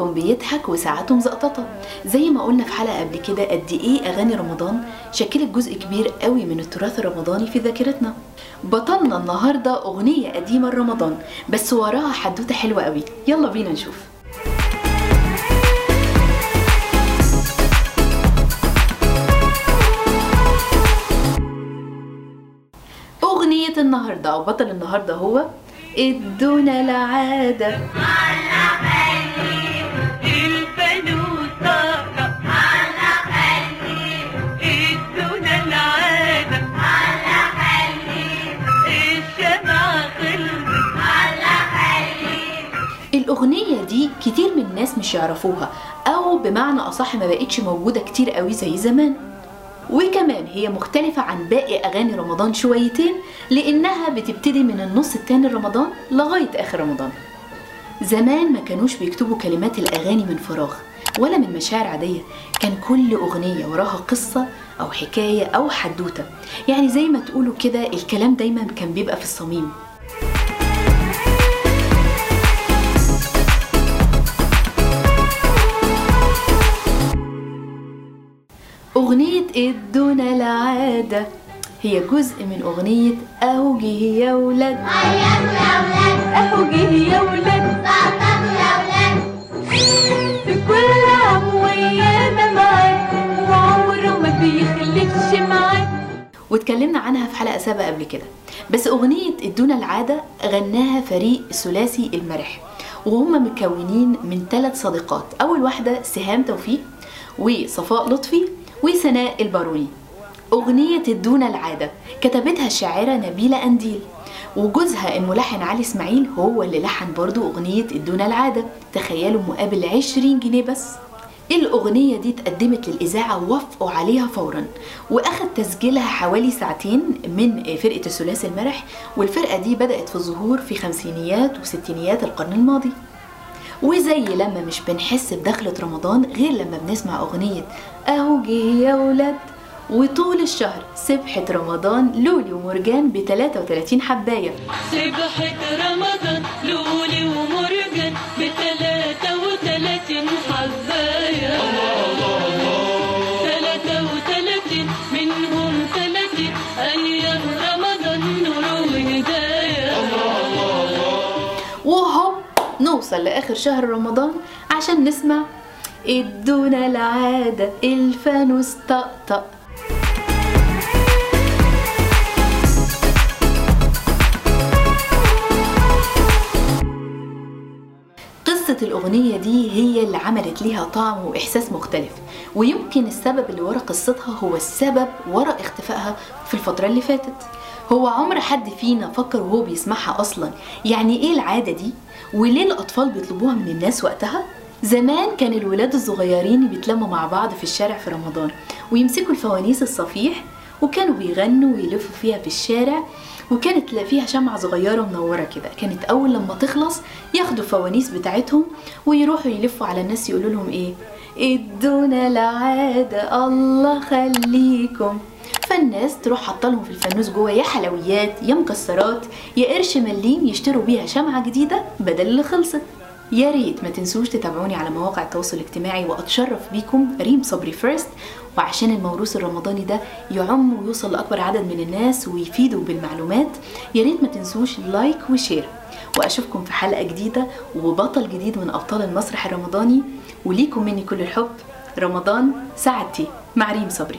بيضحك وساعاته مزقططة زي ما قلنا في حلقة قبل كده قد إيه أغاني رمضان شكلت جزء كبير قوي من التراث الرمضاني في ذاكرتنا. بطلنا النهاردة أغنية قديمة لرمضان بس وراها حدوتة حلوة قوي. يلا بينا نشوف. أغنية النهاردة أو بطل النهاردة هو إدونا العادة الأغنية دي كتير من الناس مش يعرفوها أو بمعنى أصح ما بقتش موجودة كتير قوي زي زمان. وكمان هي مختلفة عن باقي أغاني رمضان شويتين لأنها بتبتدي من النص التاني رمضان لغاية آخر رمضان. زمان ما كانوش بيكتبوا كلمات الأغاني من فراغ ولا من مشاعر عادية كان كل أغنية وراها قصة أو حكاية أو حدوتة. يعني زي ما تقولوا كده الكلام دايما كان بيبقى في الصميم. أغنية ادونا العادة. هي جزء من أغنية أهو جه يا ولاد. جه يا ولاد. في كل عام معاه وعمره ما بيخلفش معاه واتكلمنا عنها في حلقة سابقة قبل كده. بس أغنية ادونا العادة غناها فريق ثلاثي المرح وهم مكونين من ثلاث صديقات. أول واحدة سهام توفيق وصفاء لطفي وسناء الباروني. أغنية ادونا العادة كتبتها الشاعرة نبيلة أنديل. وجوزها الملحن علي إسماعيل هو اللي لحن برضو أغنية ادونا العادة. تخيلوا مقابل 20 جنيه بس. الأغنية دي اتقدمت للإذاعة ووافقوا عليها فورا وأخد تسجيلها حوالي ساعتين من فرقة الثلاثي المرح. والفرقة دي بدأت في الظهور في خمسينيات وستينيات القرن الماضي. وزي لما مش بنحس بدخلة رمضان غير لما بنسمع أغنية أهو جه يا ولاد. وطول الشهر سبحة رمضان لولي ومرجان ب 33 حباية. سبحة رمضان لولي ومرجان بتلاتة وتلاتين حباية. نوصل لآخر شهر رمضان عشان نسمع ادونا العادة الفانوس طقطق. قصة الأغنية دي هي اللي عملت ليها طعم وإحساس مختلف ويمكن السبب اللي ورا قصتها هو السبب ورا اختفائها في الفترة اللي فاتت. هو عمر حد فينا فكر وهو بيسمعها أصلا؟ يعني إيه العادة دي؟ وليه الأطفال بيطلبوها من الناس وقتها؟ زمان كان الولاد الصغيرين بيتلموا مع بعض في الشارع في رمضان ويمسكوا الفوانيس الصفيح وكانوا بيغنوا ويلفوا فيها في الشارع وكانت فيها شمعة صغيرة منورة كده. كانت أول لما تخلص ياخدوا الفوانيس بتاعتهم ويروحوا يلفوا على الناس يقولوا لهم إيه؟ إدونا العادة الله خليكم. فالناس تروح حاطلهم في الفانوس جوه يا حلويات يا مكسرات يا قرش مليم يشتروا بيها شمعة جديدة بدل اللي خلصت. يا ريت ما تنسوش تتابعوني على مواقع التواصل الاجتماعي وأتشرف بيكم. ريم صبري first وعشان الموروث الرمضاني ده يعم ويوصل لأكبر عدد من الناس ويفيدوا بالمعلومات يا ريت ما تنسوش like و share وأشوفكم في حلقة جديدة وبطل جديد من أبطال المسرح الرمضاني. وليكم مني كل الحب. رمضان سعادتي. مع ريم صبري.